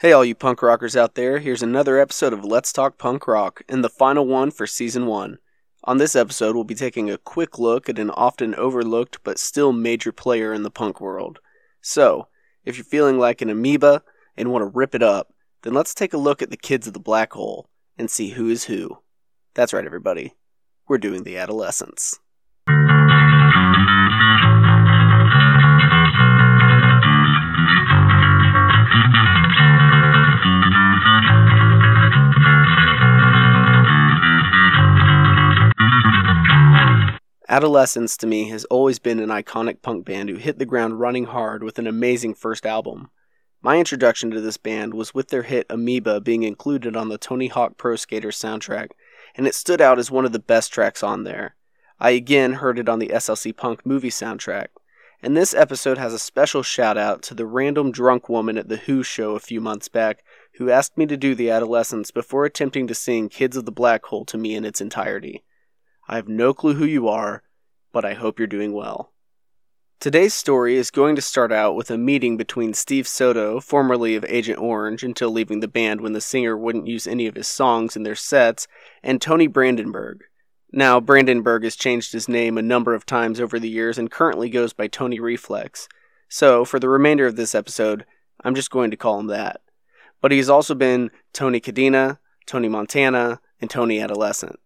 Hey, all you punk rockers out there, here's another episode of Let's Talk Punk Rock, and the final one for season one. On this episode, we'll be taking a quick look at an often overlooked but still major player in the punk world. So, if you're feeling like an amoeba and want to rip it up, then let's take a look at the kids of the black hole and see who is who. That's right, everybody. We're doing the adolescents. Adolescents to me has always been an iconic punk band who hit the ground running hard with an amazing first album. My introduction to this band was with their hit Amoeba being included on the Tony Hawk Pro Skater soundtrack, and it stood out as one of the best tracks on there. I again heard it on the SLC Punk movie soundtrack. And this episode has a special shout out to the random drunk woman at the Who show a few months back who asked me to do the adolescents before attempting to sing Kids of the Black Hole to me in its entirety. I have no clue who you are, but I hope you're doing well. Today's story is going to start out with a meeting between Steve Soto, formerly of Agent Orange until leaving the band when the singer wouldn't use any of his songs in their sets, and Tony Brandenburg. Now, Brandenburg has changed his name a number of times over the years and currently goes by Tony Reflex. So, for the remainder of this episode, I'm just going to call him that. But he's also been Tony Cadena, Tony Montana, and Tony Adolescent.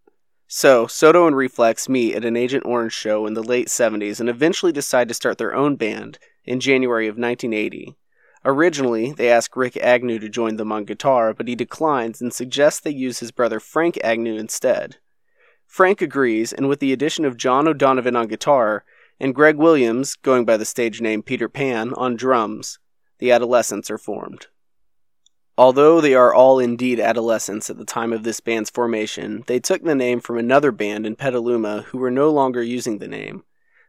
So, Soto and Reflex meet at an Agent Orange show in the late 70s and eventually decide to start their own band in January of 1980. Originally, they ask Rick Agnew to join them on guitar, but he declines and suggests they use his brother Frank Agnew instead. Frank agrees, and with the addition of John O'Donovan on guitar and Greg Williams, going by the stage name Peter Pan, on drums, the Adolescents are formed. Although they are all indeed adolescents at the time of this band's formation, they took the name from another band in Petaluma who were no longer using the name.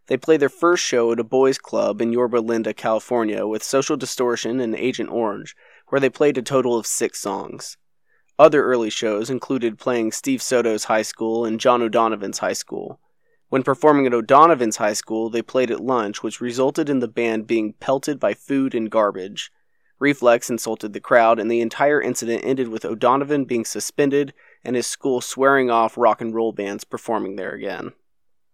They played their first show at a boys' club in Yorba Linda, California, with Social Distortion and Agent Orange, where they played a total of six songs. Other early shows included playing Steve Soto's high school and John O'Donovan's high school. When performing at O'Donovan's high school, they played at lunch, which resulted in the band being pelted by food and garbage. Reflex insulted the crowd, and the entire incident ended with O'Donovan being suspended and his school swearing off rock and roll bands performing there again.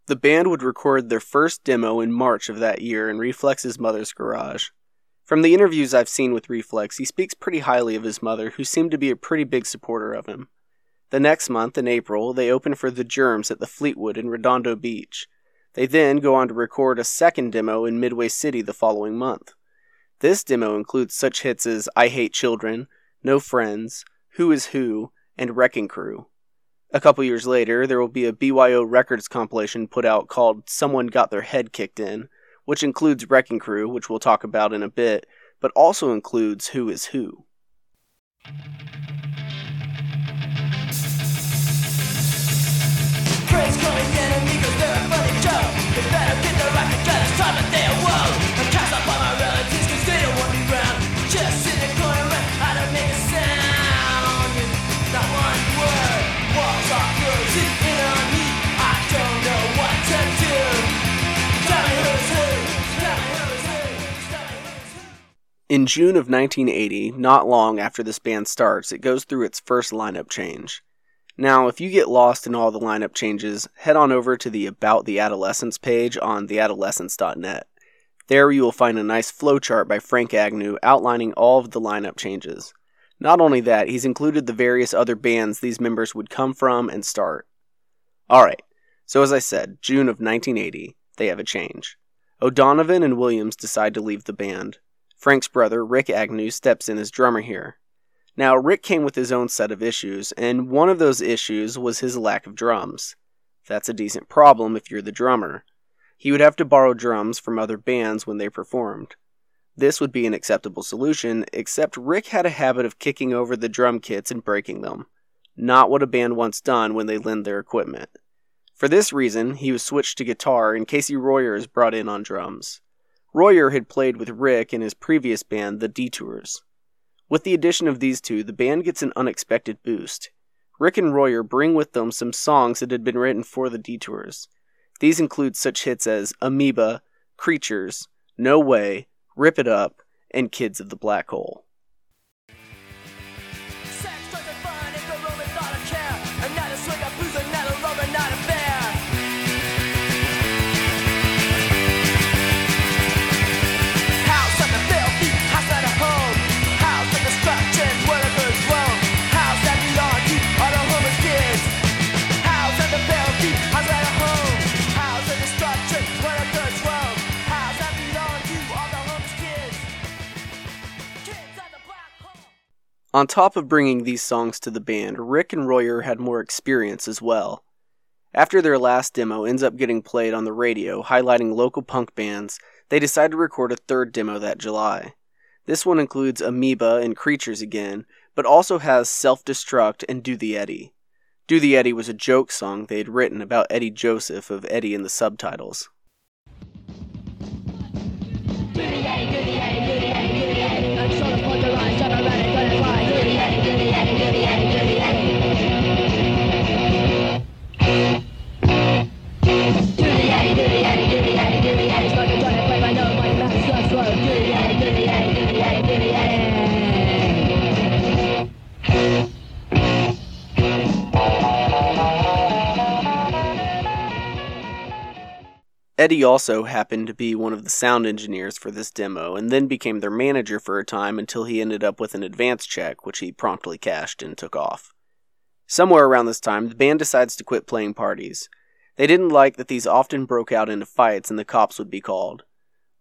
The band would record their first demo in March of that year in Reflex's mother's garage. From the interviews I've seen with Reflex, he speaks pretty highly of his mother, who seemed to be a pretty big supporter of him. The next month, in April, they open for The Germs at the Fleetwood in Redondo Beach. They then go on to record a second demo in Midway City the following month. This demo includes such hits as I Hate Children, No Friends, Who Is Who, and Wrecking Crew. A couple years later, there will be a BYO Records compilation put out called Someone Got Their Head Kicked In, which includes Wrecking Crew, which we'll talk about in a bit, but also includes Who Is Who. Friends calling In June of 1980, not long after this band starts, it goes through its first lineup change. Now, if you get lost in all the lineup changes, head on over to the About the Adolescents page on theadolescents.net. There you will find a nice flowchart by Frank Agnew outlining all of the lineup changes. Not only that, he's included the various other bands these members would come from and start. Alright, so as I said, June of 1980, they have a change. O'Donovan and Williams decide to leave the band. Frank's brother, Rick Agnew, steps in as drummer here. Now, Rick came with his own set of issues, and one of those issues was his lack of drums. That's a decent problem if you're the drummer. He would have to borrow drums from other bands when they performed. This would be an acceptable solution, except Rick had a habit of kicking over the drum kits and breaking them. Not what a band wants done when they lend their equipment. For this reason, he was switched to guitar and Casey Royer is brought in on drums. Royer had played with Rick in his previous band, The Detours. With the addition of these two, the band gets an unexpected boost. Rick and Royer bring with them some songs that had been written for the Detours. These include such hits as Amoeba, Creatures, No Way, Rip It Up, and Kids of the Black Hole. On top of bringing these songs to the band, Rick and Royer had more experience as well. After their last demo ends up getting played on the radio, highlighting local punk bands, they decide to record a third demo that July. This one includes Amoeba and Creatures again, but also has Self Destruct and Do the Eddie. Do the Eddie was a joke song they had written about Eddie Joseph of Eddie and the Subtitles. Eddie also happened to be one of the sound engineers for this demo and then became their manager for a time until he ended up with an advance check, which he promptly cashed and took off. Somewhere around this time, the band decides to quit playing parties. They didn't like that these often broke out into fights and the cops would be called.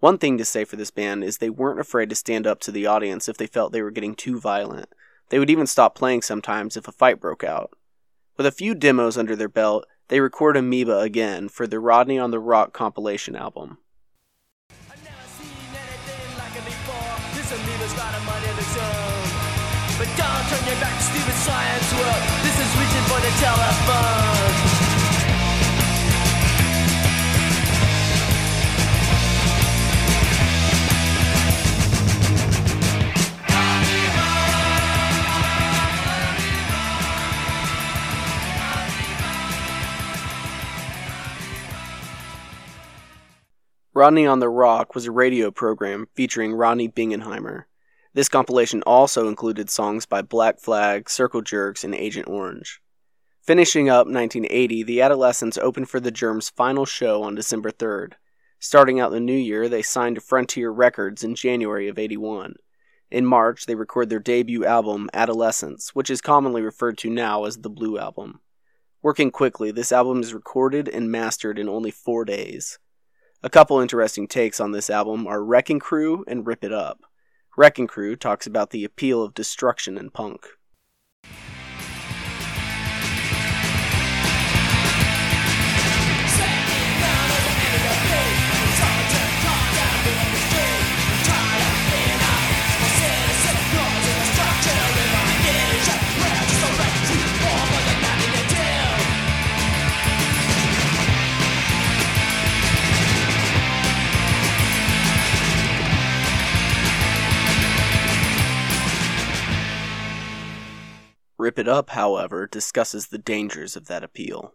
One thing to say for this band is they weren't afraid to stand up to the audience if they felt they were getting too violent. They would even stop playing sometimes if a fight broke out. With a few demos under their belt, they record Amoeba again for the Rodney on the Rock compilation album. But don't turn your back to stupid science world. This is reaching for the telephone. Rodney on the Rock was a radio program featuring Rodney Bingenheimer. This compilation also included songs by Black Flag, Circle Jerks, and Agent Orange. Finishing up 1980, the Adolescents opened for the Germs' final show on December 3rd. Starting out the new year, they signed to Frontier Records in January of 81. In March, they record their debut album, Adolescents, which is commonly referred to now as the Blue Album. Working quickly, this album is recorded and mastered in only four days. A couple interesting takes on this album are Wrecking Crew and Rip It Up. Wrecking Crew talks about the appeal of destruction in punk. Rip It Up, however, discusses the dangers of that appeal.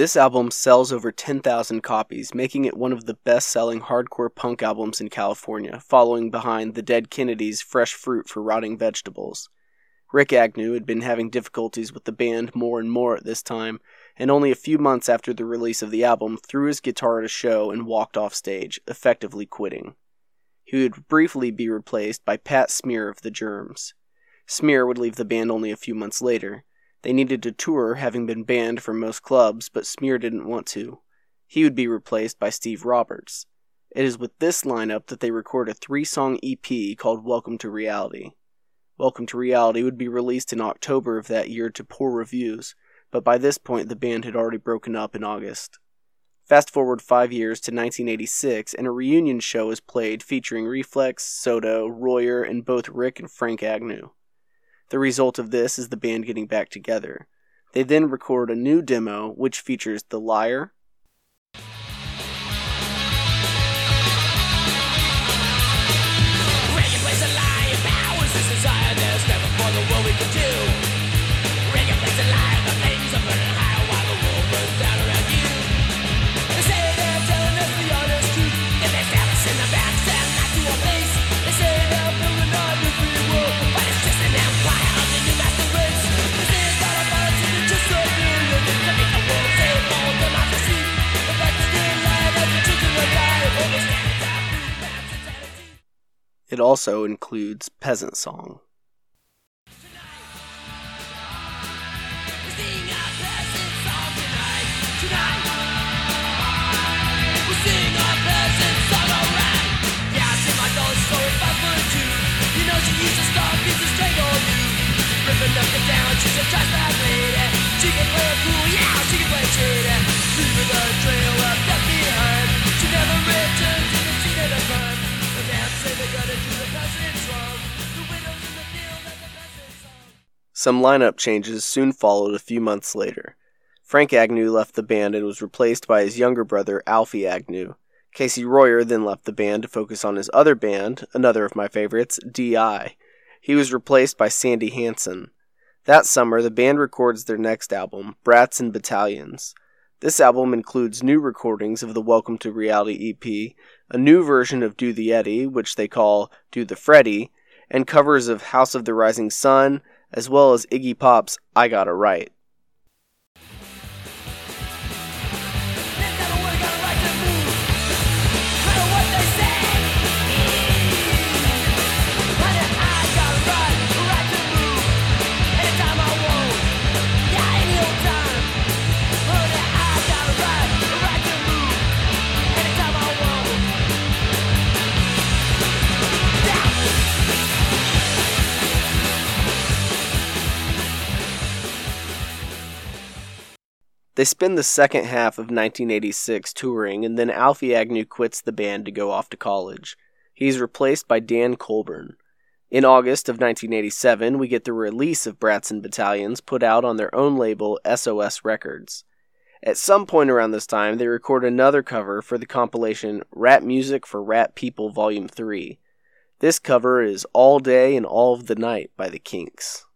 This album sells over 10,000 copies, making it one of the best selling hardcore punk albums in California, following behind The Dead Kennedys' Fresh Fruit for Rotting Vegetables. Rick Agnew had been having difficulties with the band more and more at this time, and only a few months after the release of the album threw his guitar at a show and walked off stage, effectively quitting. He would briefly be replaced by Pat Smear of the Germs. Smear would leave the band only a few months later. They needed to tour, having been banned from most clubs, but Smear didn't want to. He would be replaced by Steve Roberts. It is with this lineup that they record a three song EP called Welcome to Reality. Welcome to Reality would be released in October of that year to poor reviews, but by this point the band had already broken up in August. Fast forward five years to 1986, and a reunion show is played featuring Reflex, Soto, Royer, and both Rick and Frank Agnew. The result of this is the band getting back together. They then record a new demo which features The Liar, piece of straight on you. Ripping up and down, she's a trash bag lady. She can play it cool, yeah, she can play a trail of Some lineup changes soon followed a few months later. Frank Agnew left the band and was replaced by his younger brother, Alfie Agnew. Casey Royer then left the band to focus on his other band, another of my favorites, D.I. He was replaced by Sandy Hansen. That summer, the band records their next album, Brats and Battalions. This album includes new recordings of the Welcome to Reality EP, a new version of Do the Eddie, which they call Do the Freddy, and covers of House of the Rising Sun, as well as Iggy Pop's I Got a Right. Men They spend the second half of 1986 touring, and then Alfie Agnew quits the band to go off to college. He's replaced by Dan Colburn. In August of 1987, we get the release of Brats and Battalions put out on their own label, SOS Records. At some point around this time, they record another cover for the compilation Rat Music for Rat People Volume 3. This cover is All Day and All of the Night by the Kinks.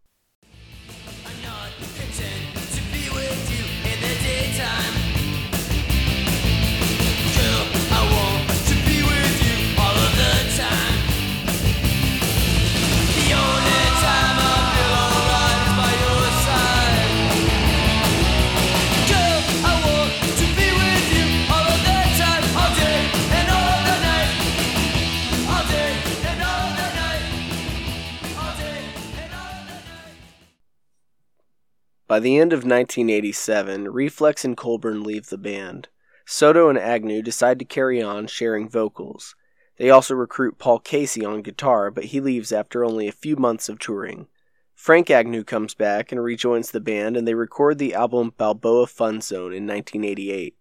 By the end of 1987, Reflex and Colburn leave the band. Soto and Agnew decide to carry on, sharing vocals. They also recruit Paul Casey on guitar, but he leaves after only a few months of touring. Frank Agnew comes back and rejoins the band, and they record the album Balboa Fun Zone in 1988.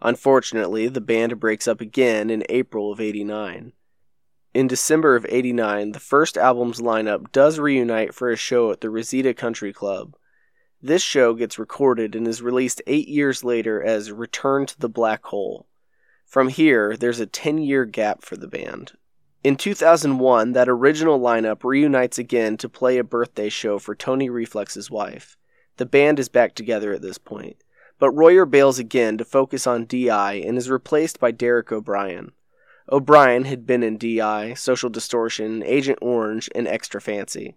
Unfortunately, the band breaks up again in April of 89. In December of 89, the first album's lineup does reunite for a show at the Rosita Country Club. This show gets recorded and is released eight years later as Return to the Black Hole. From here, there's a 10 year gap for the band. In 2001, that original lineup reunites again to play a birthday show for Tony Reflex's wife. The band is back together at this point, but Royer bails again to focus on DI and is replaced by Derek O'Brien. O'Brien had been in DI, Social Distortion, Agent Orange, and Extra Fancy.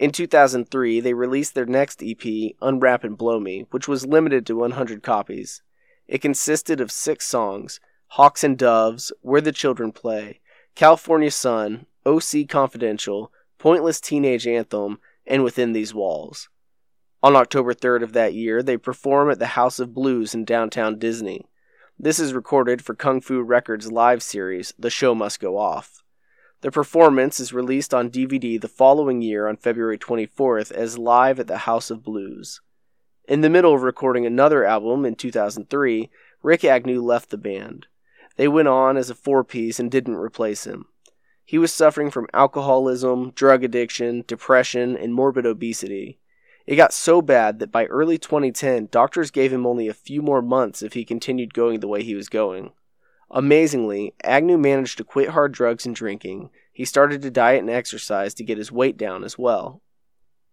In 2003, they released their next EP, Unwrap and Blow Me, which was limited to 100 copies. It consisted of six songs Hawks and Doves, Where the Children Play, California Sun, OC Confidential, Pointless Teenage Anthem, and Within These Walls. On October 3rd of that year, they perform at the House of Blues in downtown Disney. This is recorded for Kung Fu Records' live series, The Show Must Go Off. The performance is released on DVD the following year on February 24th as Live at the House of Blues. In the middle of recording another album in 2003, Rick Agnew left the band. They went on as a four piece and didn't replace him. He was suffering from alcoholism, drug addiction, depression, and morbid obesity. It got so bad that by early 2010, doctors gave him only a few more months if he continued going the way he was going. Amazingly, Agnew managed to quit hard drugs and drinking. He started to diet and exercise to get his weight down as well.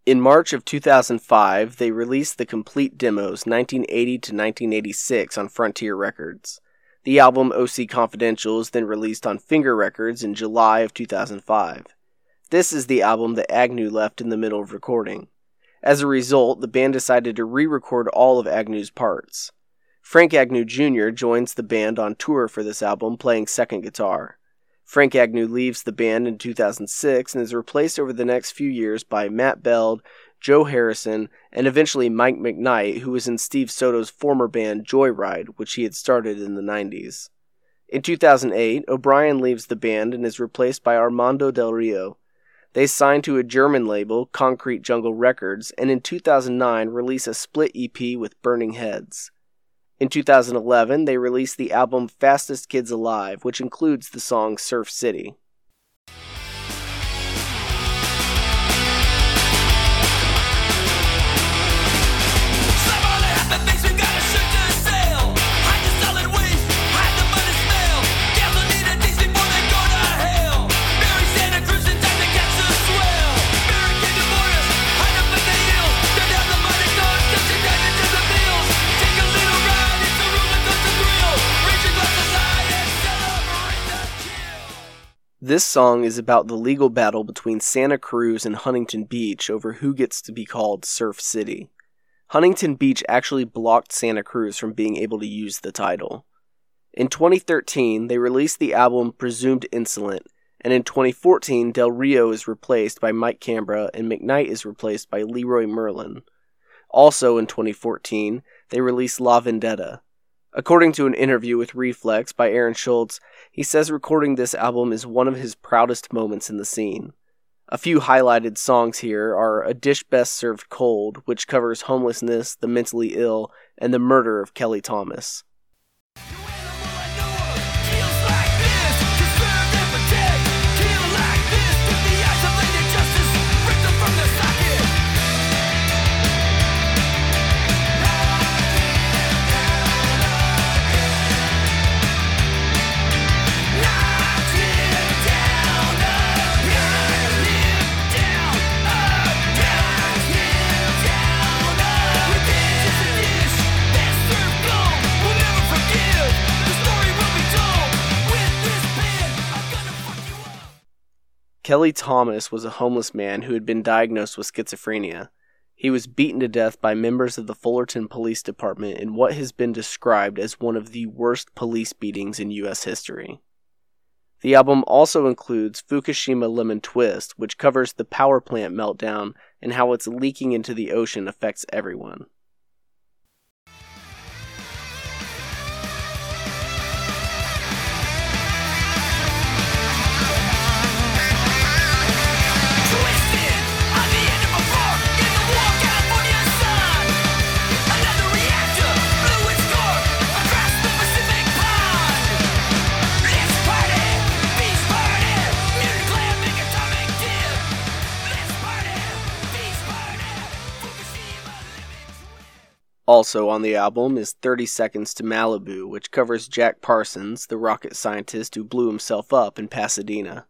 In March of 2005, they released the complete demos 1980 to 1986 on Frontier Records. The album OC Confidential is then released on Finger Records in July of 2005. This is the album that Agnew left in the middle of recording. As a result, the band decided to re record all of Agnew's parts. Frank Agnew Jr. joins the band on tour for this album playing second guitar. Frank Agnew leaves the band in 2006 and is replaced over the next few years by Matt Beld, Joe Harrison, and eventually Mike McKnight, who was in Steve Soto's former band Joyride, which he had started in the 90s. In 2008, O'Brien leaves the band and is replaced by Armando Del Rio. They sign to a German label, Concrete Jungle Records, and in 2009 release a split EP with Burning Heads. In 2011, they released the album Fastest Kids Alive, which includes the song Surf City. This song is about the legal battle between Santa Cruz and Huntington Beach over who gets to be called Surf City. Huntington Beach actually blocked Santa Cruz from being able to use the title. In 2013, they released the album Presumed Insolent, and in 2014, Del Rio is replaced by Mike Cambra and McKnight is replaced by Leroy Merlin. Also in 2014, they released La Vendetta. According to an interview with Reflex by Aaron Schultz, he says recording this album is one of his proudest moments in the scene. A few highlighted songs here are A Dish Best Served Cold, which covers homelessness, the mentally ill, and the murder of Kelly Thomas. Kelly Thomas was a homeless man who had been diagnosed with schizophrenia. He was beaten to death by members of the Fullerton Police Department in what has been described as one of the worst police beatings in U.S. history. The album also includes Fukushima Lemon Twist, which covers the power plant meltdown and how its leaking into the ocean affects everyone. Also on the album is 30 Seconds to Malibu, which covers Jack Parsons, the rocket scientist who blew himself up in Pasadena.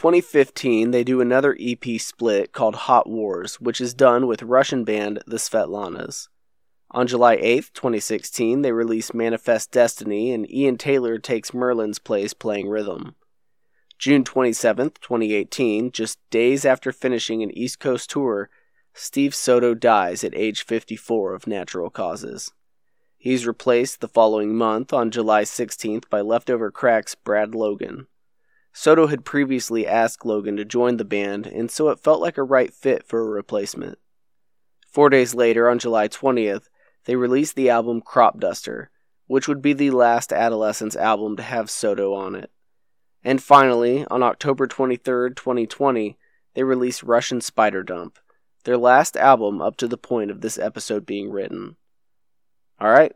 2015, they do another EP split called Hot Wars, which is done with Russian band The Svetlanas. On July 8th, 2016, they release Manifest Destiny, and Ian Taylor takes Merlin's place playing rhythm. June 27th, 2018, just days after finishing an East Coast tour, Steve Soto dies at age 54 of natural causes. He's replaced the following month on July 16th by Leftover Cracks Brad Logan. Soto had previously asked Logan to join the band, and so it felt like a right fit for a replacement. Four days later, on July 20th, they released the album Crop Duster, which would be the last Adolescents album to have Soto on it. And finally, on October 23rd, 2020, they released Russian Spider Dump, their last album up to the point of this episode being written. Alright,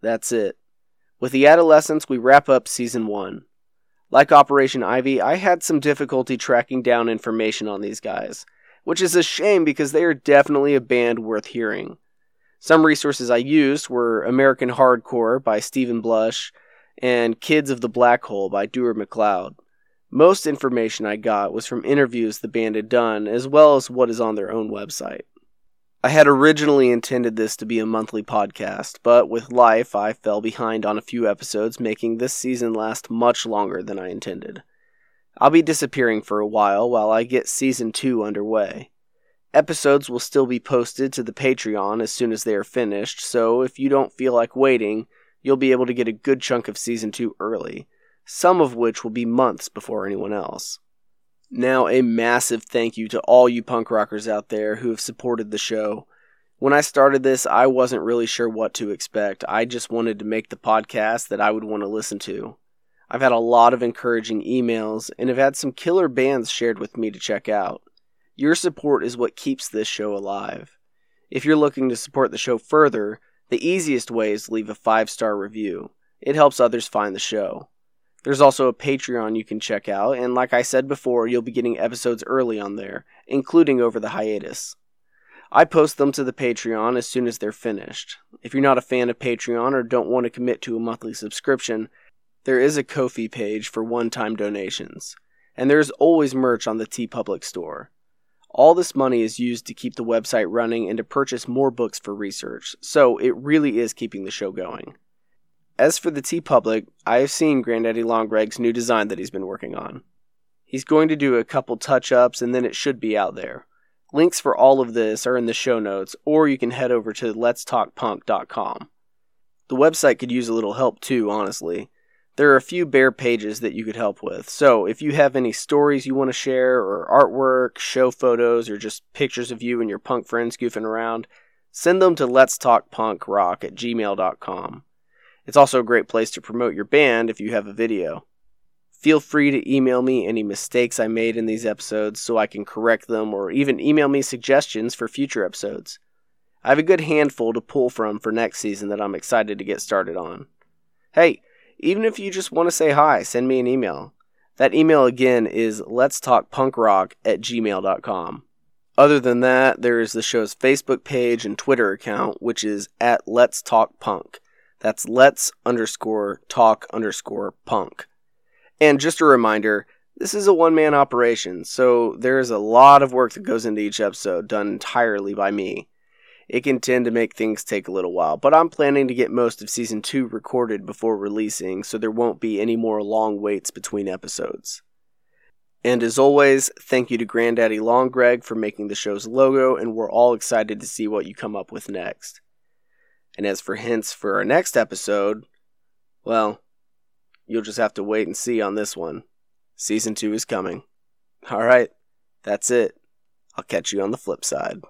that's it. With the Adolescents, we wrap up season one. Like Operation Ivy, I had some difficulty tracking down information on these guys, which is a shame because they are definitely a band worth hearing. Some resources I used were American Hardcore by Steven Blush and Kids of the Black Hole by Dewar MacLeod. Most information I got was from interviews the band had done, as well as what is on their own website. I had originally intended this to be a monthly podcast, but with life, I fell behind on a few episodes, making this season last much longer than I intended. I'll be disappearing for a while while I get season 2 underway. Episodes will still be posted to the Patreon as soon as they are finished, so if you don't feel like waiting, you'll be able to get a good chunk of season 2 early, some of which will be months before anyone else. Now, a massive thank you to all you punk rockers out there who have supported the show. When I started this, I wasn't really sure what to expect. I just wanted to make the podcast that I would want to listen to. I've had a lot of encouraging emails and have had some killer bands shared with me to check out. Your support is what keeps this show alive. If you're looking to support the show further, the easiest way is to leave a five star review. It helps others find the show. There's also a Patreon you can check out, and like I said before, you'll be getting episodes early on there, including over the hiatus. I post them to the Patreon as soon as they're finished. If you're not a fan of Patreon or don't want to commit to a monthly subscription, there is a Ko-fi page for one-time donations, and there is always merch on the TeePublic store. All this money is used to keep the website running and to purchase more books for research, so it really is keeping the show going. As for the TeePublic, I have seen Granddaddy Longreg's new design that he's been working on. He's going to do a couple touch ups and then it should be out there. Links for all of this are in the show notes, or you can head over to letstalkpunk.com. The website could use a little help too, honestly. There are a few bare pages that you could help with, so if you have any stories you want to share, or artwork, show photos, or just pictures of you and your punk friends goofing around, send them to letstalkpunkrock at gmail.com. It's also a great place to promote your band if you have a video. Feel free to email me any mistakes I made in these episodes so I can correct them, or even email me suggestions for future episodes. I have a good handful to pull from for next season that I'm excited to get started on. Hey, even if you just want to say hi, send me an email. That email again is let's talk punk rock at gmail.com. Other than that, there is the show's Facebook page and Twitter account, which is at Let's Talk Punk. That's let's underscore talk underscore punk. And just a reminder, this is a one man operation, so there is a lot of work that goes into each episode done entirely by me. It can tend to make things take a little while, but I'm planning to get most of season 2 recorded before releasing, so there won't be any more long waits between episodes. And as always, thank you to Granddaddy Long Greg for making the show's logo, and we're all excited to see what you come up with next. And as for hints for our next episode, well, you'll just have to wait and see on this one. Season 2 is coming. Alright, that's it. I'll catch you on the flip side.